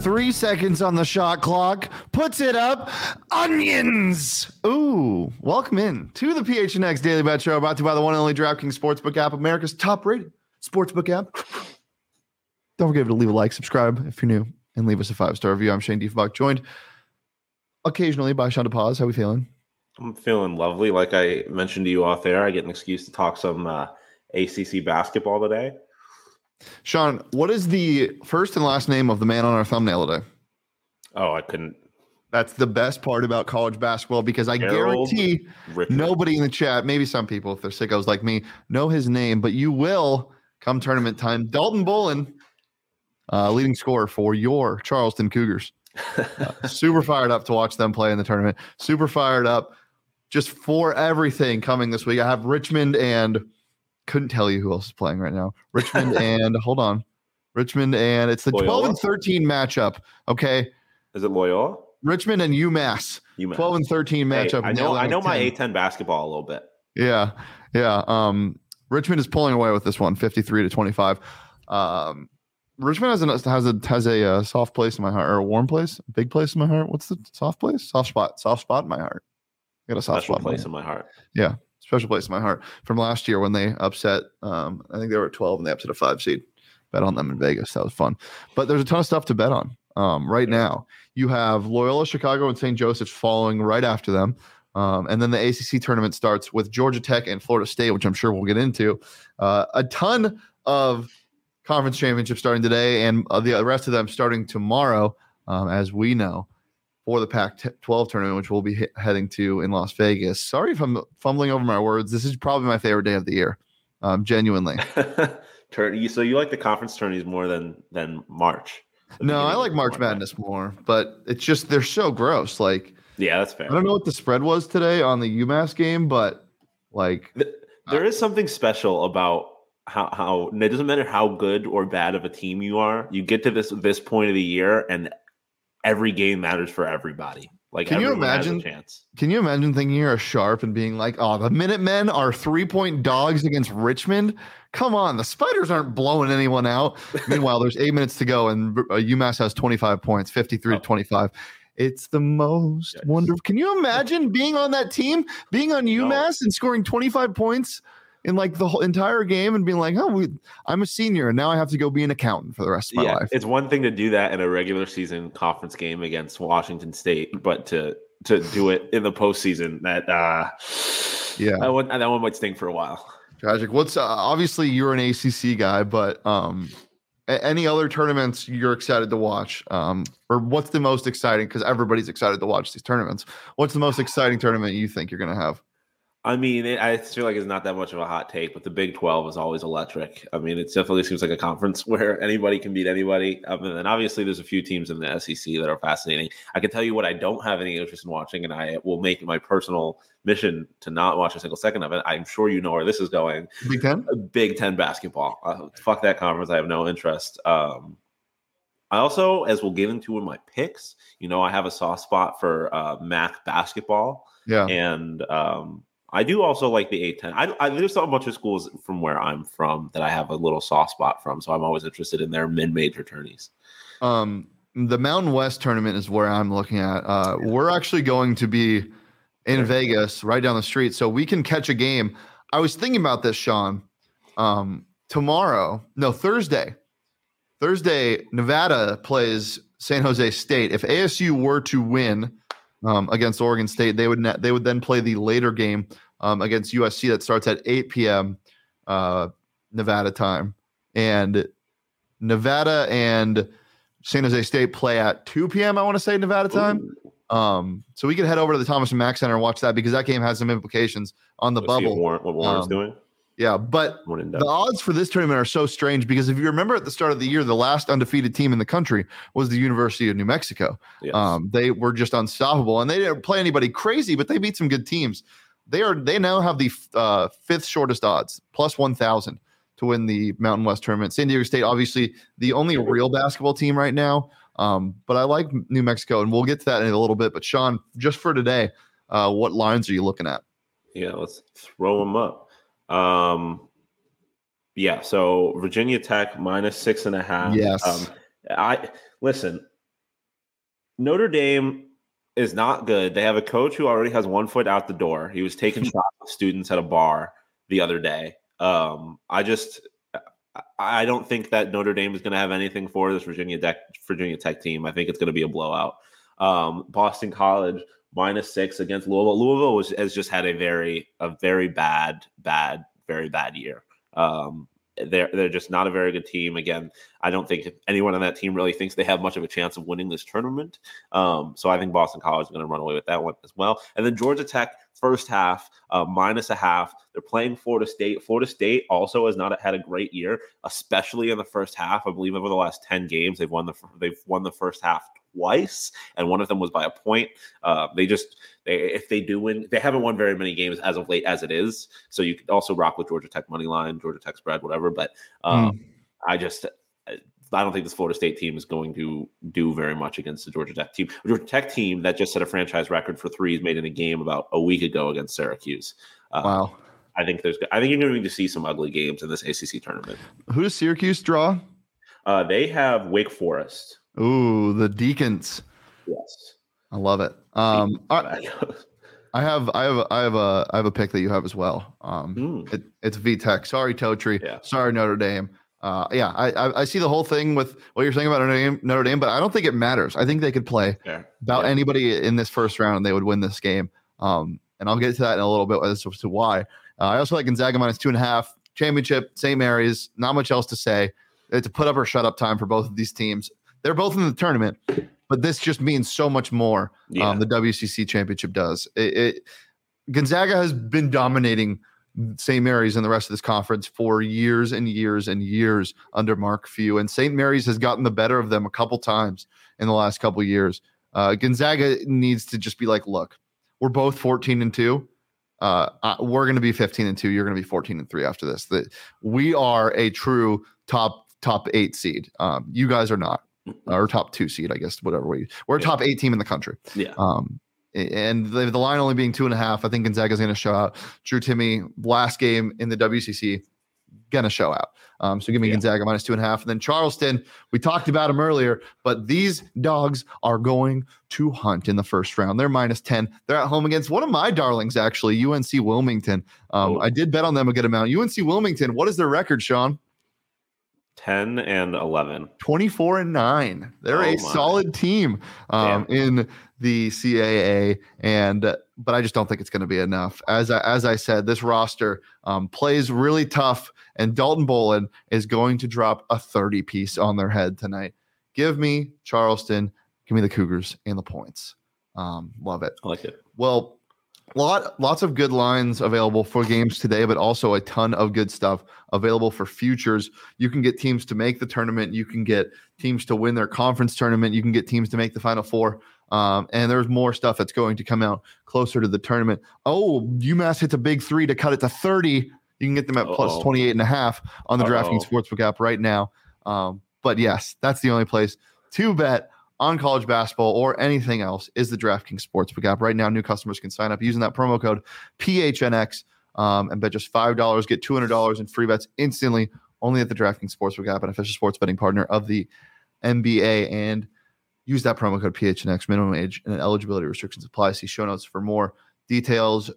Three seconds on the shot clock. Puts it up. Onions. Ooh, welcome in to the PHNX Daily Bet Show, brought to you by the one and only DraftKings Sportsbook app, America's top-rated sportsbook app. Don't forget to leave a like, subscribe if you're new, and leave us a five-star review. I'm Shane Diefbach, joined occasionally by Sean DePaz. How we feeling? I'm feeling lovely. Like I mentioned to you off there, I get an excuse to talk some uh, ACC basketball today. Sean, what is the first and last name of the man on our thumbnail today? Oh, I couldn't. That's the best part about college basketball because I Harold guarantee nobody in the chat, maybe some people, if they're sickos like me, know his name, but you will come tournament time. Dalton Bolin, uh, leading scorer for your Charleston Cougars. Uh, super fired up to watch them play in the tournament. Super fired up just for everything coming this week. I have Richmond and couldn't tell you who else is playing right now. Richmond and hold on. Richmond and it's the 12 and 13 matchup. Okay. Is it Loyola? Richmond and UMass. UMass. 12 and 13 Hey, matchup. I know. I know with my 10. A10 basketball a little bit. Yeah. Yeah. Um, Richmond is pulling away with this one, 53 to 25. Um, Richmond has a has a has a uh, soft place in my heart, or a warm place, a big place in my heart. What's the soft place? Soft spot. Soft spot in my heart. I got a soft Special spot place in my heart. Yeah, special place in my heart from last year when they upset. Um, I think they were at 12 and they upset a five seed. Bet on them in Vegas. That was fun. But there's a ton of stuff to bet on um, right now. You have Loyola, Chicago, and St. Joseph's following right after them. Um, and then the ACC tournament starts with Georgia Tech and Florida State, which I'm sure we'll get into. Uh, a ton of conference championships starting today, and uh, the rest of them starting tomorrow, um, as we know for the Pac 12 tournament, which we'll be he- heading to in Las Vegas. Sorry if I'm fumbling over my words. This is probably my favorite day of the year, um, genuinely. Turn. So you like the conference tourneys more than than March? No, I like March Madness more, but it's just they're so gross. Like Yeah, that's fair. I don't know what the spread was today on the UMass game, but like Th- There is something special about how how it doesn't matter how good or bad of a team you are. You get to this this point of the year, and every game matters for everybody. Like, Can you everyone has a imagine- chance? Can you imagine thinking you're a sharp and being like, oh, the Minutemen are three point dogs against Richmond? Come on, the Spiders aren't blowing anyone out. Meanwhile, there's eight minutes to go, and uh, UMass has 25 points, 53 Oh. to 25. It's the most Yikes. wonderful. Can you imagine being on that team, being on UMass and scoring 25 points in like the whole entire game and being like, oh, we, I'm a senior and now I have to go be an accountant for the rest of my yeah, life? it's one thing to do that in a regular season conference game against Washington State, but to to do it in the postseason, that uh, Yeah. that one that one might sting for a while. Tragic. What's uh, obviously you're an ACC guy, but um, any other tournaments you're excited to watch? Um, or what's the most exciting? Because everybody's excited to watch these tournaments. What's the most exciting tournament you think you're going to have? I mean, it, I feel like it's not that much of a hot take, but the Big Twelve is always electric. I mean, it definitely seems like a conference where anybody can beat anybody. Um, and obviously, there's a few teams in the SEC that are fascinating. I can tell you what I don't have any interest in watching, and I will make my personal mission to not watch a single second of it. I'm sure you know where this is going. Big Ten. Big Ten basketball. Uh, fuck that conference. I have no interest. Um, I also, as we'll get into in my picks, you know, I have a soft spot for uh, MAC basketball, Yeah. and um, I do also like the A10. I, I there's a bunch of schools from where I'm from that I have a little soft spot from, so I'm always interested in their mid-major tourneys. Um, the Mountain West tournament is where I'm looking at. Uh, we're actually going to be in. Vegas, right down the street, so we can catch a game. I was thinking about this, Sean. Um, tomorrow, no Thursday. Thursday, Nevada plays San Jose State. If ASU were to win um, against Oregon State, they would ne- they would then play the later game um, against USC that starts at 8 p.m. Uh, Nevada time, and Nevada and San Jose State play at 2 p.m. I want to say Nevada time. Um, so we could head over to the Thomas and Mack Center and watch that because that game has some implications on the Let's bubble. Warren, what Warren's Um, doing. Yeah, but the odds for this tournament are so strange because if you remember at the start of the year, the last undefeated team in the country was the University of New Mexico. Yes. Um, they were just unstoppable, and they didn't play anybody crazy, but they beat some good teams. They are they now have the uh, fifth shortest odds, plus one thousand to win the Mountain West tournament. San Diego State, obviously, the only real basketball team right now. Um, but I like New Mexico, and we'll get to that in a little bit. But Sean, just for today, uh, what lines are you looking at? Yeah, let's throw them up. Um, yeah, so Virginia Tech minus six and a half. Yes. Um, I listen. Notre Dame is not good. They have a coach who already has one foot out the door. He was taking shots with students at a bar the other day. Um, I just I- I don't think that Notre Dame is going to have anything for this Virginia Tech Virginia Tech team. I think it's going to be a blowout. Um, Boston College minus six against Louisville. Louisville was, has just had a very a very bad bad very bad year. Um, they're they're just not a very good team. Again, I don't think anyone on that team really thinks they have much of a chance of winning this tournament. Um, so I think Boston College is going to run away with that one as well. And then Georgia Tech first half uh, minus a half. They're playing Florida State. Florida State also has not had a great year, especially in the first half. I believe over the last ten games, they've won the they've won the first half twice, and one of them was by a point. Uh, they just they if they do win, they haven't won very many games as of late as it is. So you could also rock with Georgia Tech money line, Georgia Tech spread, whatever. But um, I just I don't think this Florida State team is going to do very much against the Georgia Tech team. Georgia Tech team that just set a franchise record for threes made in a game about a week ago against Syracuse. Uh, Wow, I think there's I think you're going to see some ugly games in this ACC tournament. who does Syracuse draw? Uh, they have Wake Forest. Ooh, the Deacons. Yes. I love it. Um, I, I have, I have, I have a, I have a pick that you have as well. Um, Hmm. it, it's VTech. Sorry, Totri. Yeah. Sorry, Notre Dame. Uh, yeah, I, I, I see the whole thing with what you're saying about Notre Dame, Notre Dame, but I don't think it matters. I think they could play Fair. about Yeah. anybody in this first round and they would win this game. Um, and I'll get to that in a little bit as to why. Uh, I also like Gonzaga minus two and a half championship, St. Mary's. Not much else to say. It's a put up or shut up time for both of these teams. They're both in the tournament, but this just means so much more. Yeah. Um, the WCC championship does. It, it Gonzaga has been dominating St. Mary's and the rest of this conference for years and years and years under Mark Few, and St. Mary's has gotten the better of them a couple times in the last couple years. Uh, Gonzaga needs to just be like, look, we're both 14 and two. Uh, uh, we're going to be 15 and two. You're going to be 14 and three after this. That we are a true top top eight seed. Um, you guys are not, or top two seed, I guess. Whatever we we're a Yeah. top eight team in the country. yeah. Um, and the, the line only being two and a half, I think Gonzaga's going to show out. Drew Timme, last game in the WCC, going to show out. Um, so give me Yeah. Gonzaga minus two and a half. And then Charleston, we talked about him earlier, but these dogs are going to hunt in the first round. They're minus 10. They're at home against one of my darlings, actually, UNC Wilmington. Um, Oh. I did bet on them a good amount. UNC Wilmington, what is their record, Sean? 10 and 11. 24 and 9 they're Oh a my. solid team um, in the caa and but i just don't think it's going to be enough as I, as i said this roster um, plays really tough and dalton bolin is going to drop a 30 piece on their head tonight give me charleston give me the cougars and the points um, love it I like it. well, lot lots of good lines available for games today, but also a ton of good stuff available for futures. You can get teams to make the tournament. You can get teams to win their conference tournament. You can get teams to make the final four. Um, and there's more stuff that's going to come out closer to the tournament. Oh, UMass hits a big three to cut it to 30. You can get them at plus Uh-oh. 28 and a half on the Uh-oh. DraftKings Sportsbook app right now. Um, but yes, that's the only place to bet on college basketball or anything else is the DraftKings Sportsbook app. Right now, new customers can sign up using that promo code PHNX um, and bet just $5, get $200 in free bets instantly only at the DraftKings Sportsbook app, an official sports betting partner of the NBA. And use that promo code PHNX. Minimum age and eligibility restrictions apply. See show notes for more details.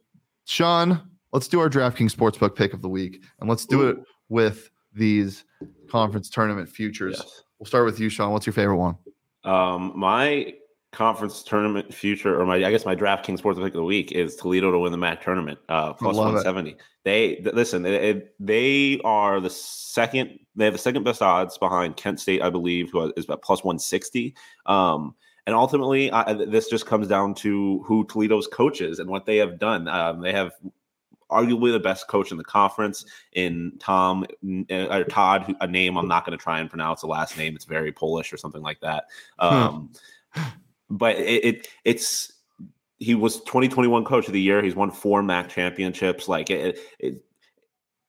Sean, let's do our DraftKings Sportsbook pick of the week, and let's do it with these conference tournament futures. Yes. We'll start with you, Sean. What's your favorite one? Um, my conference tournament future, or my I guess my DraftKings sports pick of the week is Toledo to win the MAC tournament, uh, plus one seventy. They th- listen, they, they are the second. They have the second best odds behind Kent State, I believe, who is at plus one sixty. Um, and ultimately, I, this just comes down to who Toledo's coaches and what they have done. Um, they have arguably the best coach in the conference in Tom uh, or Todd, a name I'm not going to try and pronounce the last name. It's very Polish or something like that. Hmm. Um, but it, it, it's he was 2021 coach of the year. He's won four MAC championships. Like it, it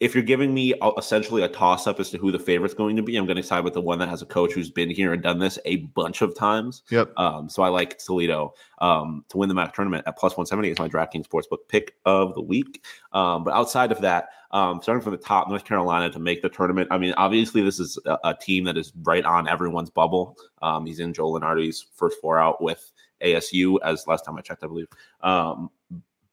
if you're giving me essentially a toss up as to who the favorite's going to be, I'm going to side with the one that has a coach who's been here and done this a bunch of times. Yep. Um, so I like Toledo um, to win the MAC tournament at plus 170 is my DraftKings Sportsbook pick of the week. Um, but outside of that, um, starting from the top, North Carolina to make the tournament. I mean, obviously, this is a, a team that is right on everyone's bubble. Um, he's in Joe Lunardi's first four out with ASU, as last time I checked, I believe. Um,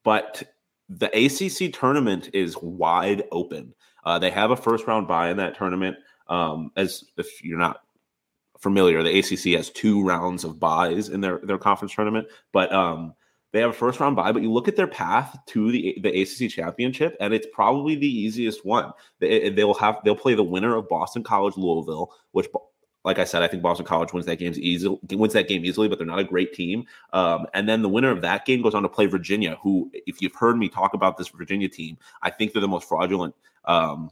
but the ACC tournament is wide open. Uh, they have a first round bye in that tournament. Um, as if you're not familiar, the ACC has two rounds of buys in their their conference tournament, but um, they have a first round bye. But you look at their path to the the ACC championship, and it's probably the easiest one. They, they'll have they'll play the winner of Boston College Louisville, which like I said, I think Boston College wins that game easily. Wins that game easily, but they're not a great team. Um, and then the winner of that game goes on to play Virginia, who, if you've heard me talk about this Virginia team, I think they're the most fraudulent, um,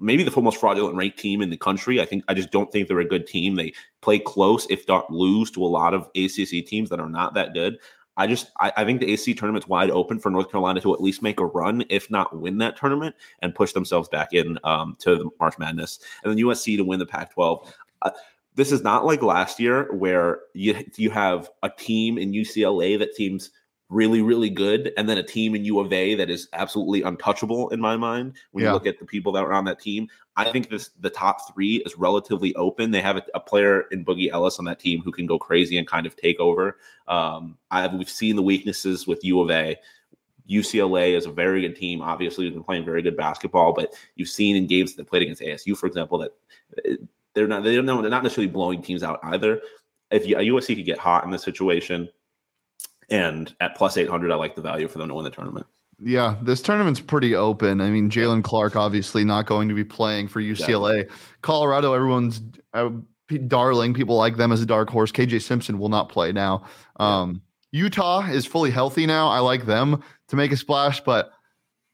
maybe the most fraudulent ranked team in the country. I think I just don't think they're a good team. They play close, if not lose, to a lot of ACC teams that are not that good. I just I, I, think the AC tournament's wide open for North Carolina to at least make a run, if not win that tournament, and push themselves back in um, to the March Madness. And then USC to win the Pac-12 uh, this is not like last year where you you have a team in UCLA that seems really really good and then a team in U of A that is absolutely untouchable in my mind when yeah. you look at the people that are on that team. I think this the top 3 is relatively open. They have a, a player in Boogie Ellis on that team who can go crazy and kind of take over. Um, I we've seen the weaknesses with U of A. UCLA is a very good team. Obviously, they've been playing very good basketball, but you've seen in games that played against ASU, for example, that they're not they don't know they're not necessarily blowing teams out either. If you, USC could get hot in this situation, and at plus eight hundred, I like the value for them to win the tournament. Yeah, this tournament's pretty open. I mean, Jaylen Clark obviously not going to be playing for UCLA. Colorado, everyone's uh, darling. People like them as a dark horse. KJ Simpson will not play now. Um, Utah is fully healthy now. I like them to make a splash, but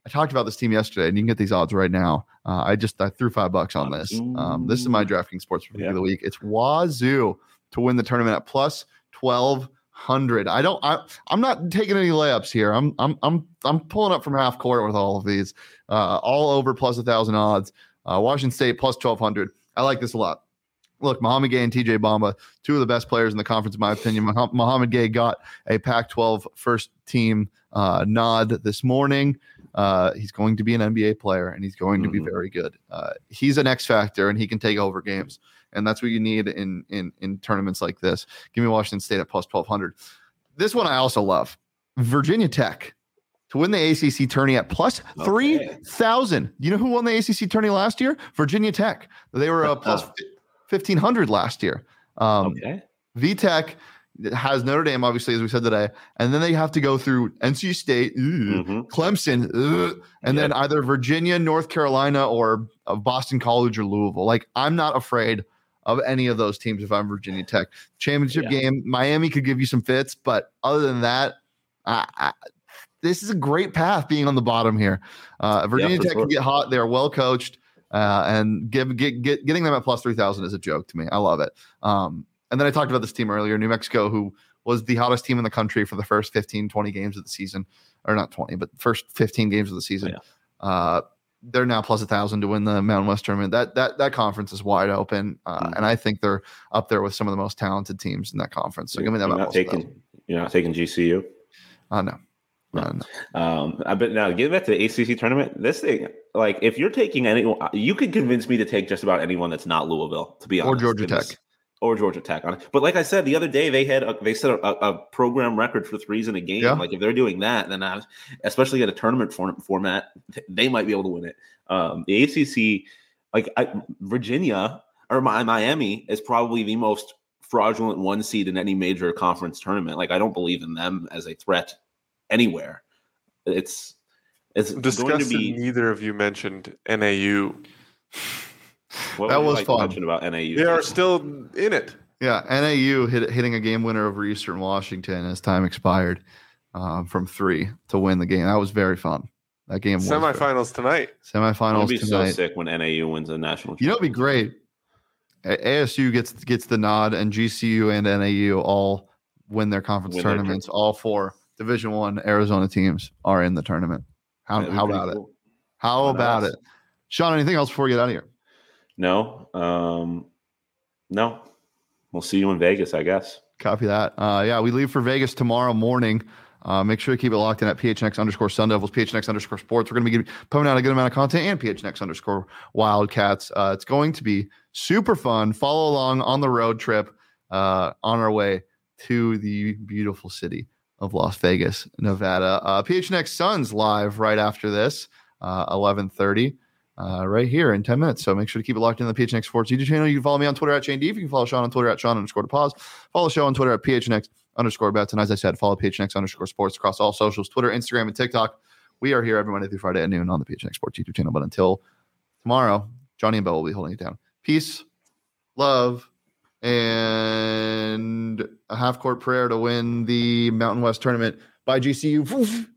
I talked about this team yesterday, and you can get these odds right now. Uh, I just I threw five bucks on this. Um, this is my DraftKings Sports Pick yeah. of the week. It's Wazoo to win the tournament at plus twelve hundred. I don't. I, I'm not taking any layups here. I'm I'm I'm I'm pulling up from half court with all of these. Uh, all over plus a thousand odds. Uh, Washington State plus twelve hundred. I like this a lot. Look, Mouhamed Gueye and TJ Bamba, two of the best players in the conference, in my opinion. Mouhamed Gueye got a Pac 12 first team uh, nod this morning. Uh, he's going to be an NBA player and he's going mm-hmm. to be mm-hmm. very good. Uh, he's an X factor and he can take over games, and that's what you need in in in tournaments like this. Give me Washington State at plus twelve hundred. This one I also love. Virginia Tech to win the ACC tourney at plus okay. three thousand. You know who won the ACC tourney last year? Virginia Tech. They were uh, plus fifteen hundred last year. Um, okay. VTech has Notre Dame, obviously, as we said today, and then they have to go through NC State, mm-hmm. Clemson, and then either Virginia, North Carolina, or uh, Boston College or Louisville. Like, I'm not afraid of any of those teams if I'm Virginia Tech. Championship yeah. game, Miami could give you some fits, but other than that, I, I, this is a great path being on the bottom here. Uh, Virginia yeah, Tech sure. can get hot. They're well coached. Uh, and give, get, get, getting them at plus 3000 is a joke to me. I love it. Um, and then I talked about this team earlier, New Mexico, who was the hottest team in the country for the first 15, 20 games of the season, or not 20, but first 15 games of the season. Yeah. Uh, they're now plus a thousand to win the Mountain West tournament. That that that conference is wide open, uh, mm-hmm. and I think they're up there with some of the most talented teams in that conference. So you're, give me that. You're not taking. You're not taking GCU. Uh, no. No. Uh, no. Um, but now getting back to the ACC tournament, this thing, like if you're taking anyone, you could convince me to take just about anyone that's not Louisville, to be honest. Or Georgia Tech or Georgia Tech on it. But like I said the other day, they had a, they set a, a, program record for threes in a game. Yeah. Like if they're doing that, then I, especially at a tournament form, format, they might be able to win it. Um, the ACC, like I, Virginia or my, Miami, is probably the most fraudulent one seed in any major conference tournament. Like I don't believe in them as a threat anywhere. It's it's disgusted going to be. Neither of you mentioned NAU. What that was like fun. About NAU, they are still in it. Yeah, NAU hit, hitting a game winner over Eastern Washington as time expired um, from three to win the game. That was very fun. That game semifinals tonight. Semifinals be tonight. so sick when NAU wins a national. You know, it'd be great. ASU gets gets the nod, and GCU and NAU all win their conference win tournaments. Their all four Division One Arizona teams are in the tournament. How, how about cool. it? How what about else? it? Sean, anything else before we get out of here? No. Um, no. We'll see you in Vegas, I guess. Copy that. Uh, yeah, we leave for Vegas tomorrow morning. Uh, make sure you keep it locked in at PHNX underscore Sun Devils, PHNX underscore Sports. We're going to be pumping out a good amount of content and PHNX underscore Wildcats. Uh, it's going to be super fun. Follow along on the road trip uh, on our way to the beautiful city of Las Vegas, Nevada. Uh, PHNX Suns live right after this, uh, 1130 uh, right here in 10 minutes. So make sure to keep it locked in the PHNX Sports YouTube channel. You can follow me on Twitter at Shane Deep. You can follow Sean on Twitter at Sean underscore to pause. Follow the show on Twitter at PHNX underscore bets. And as I said, follow PHNX underscore sports across all socials, Twitter, Instagram, and TikTok. We are here every Monday through Friday at noon on the PHNX Sports YouTube channel. But until tomorrow, Johnny and Bill will be holding it down. Peace, love, and a half court prayer to win the Mountain West tournament by GCU.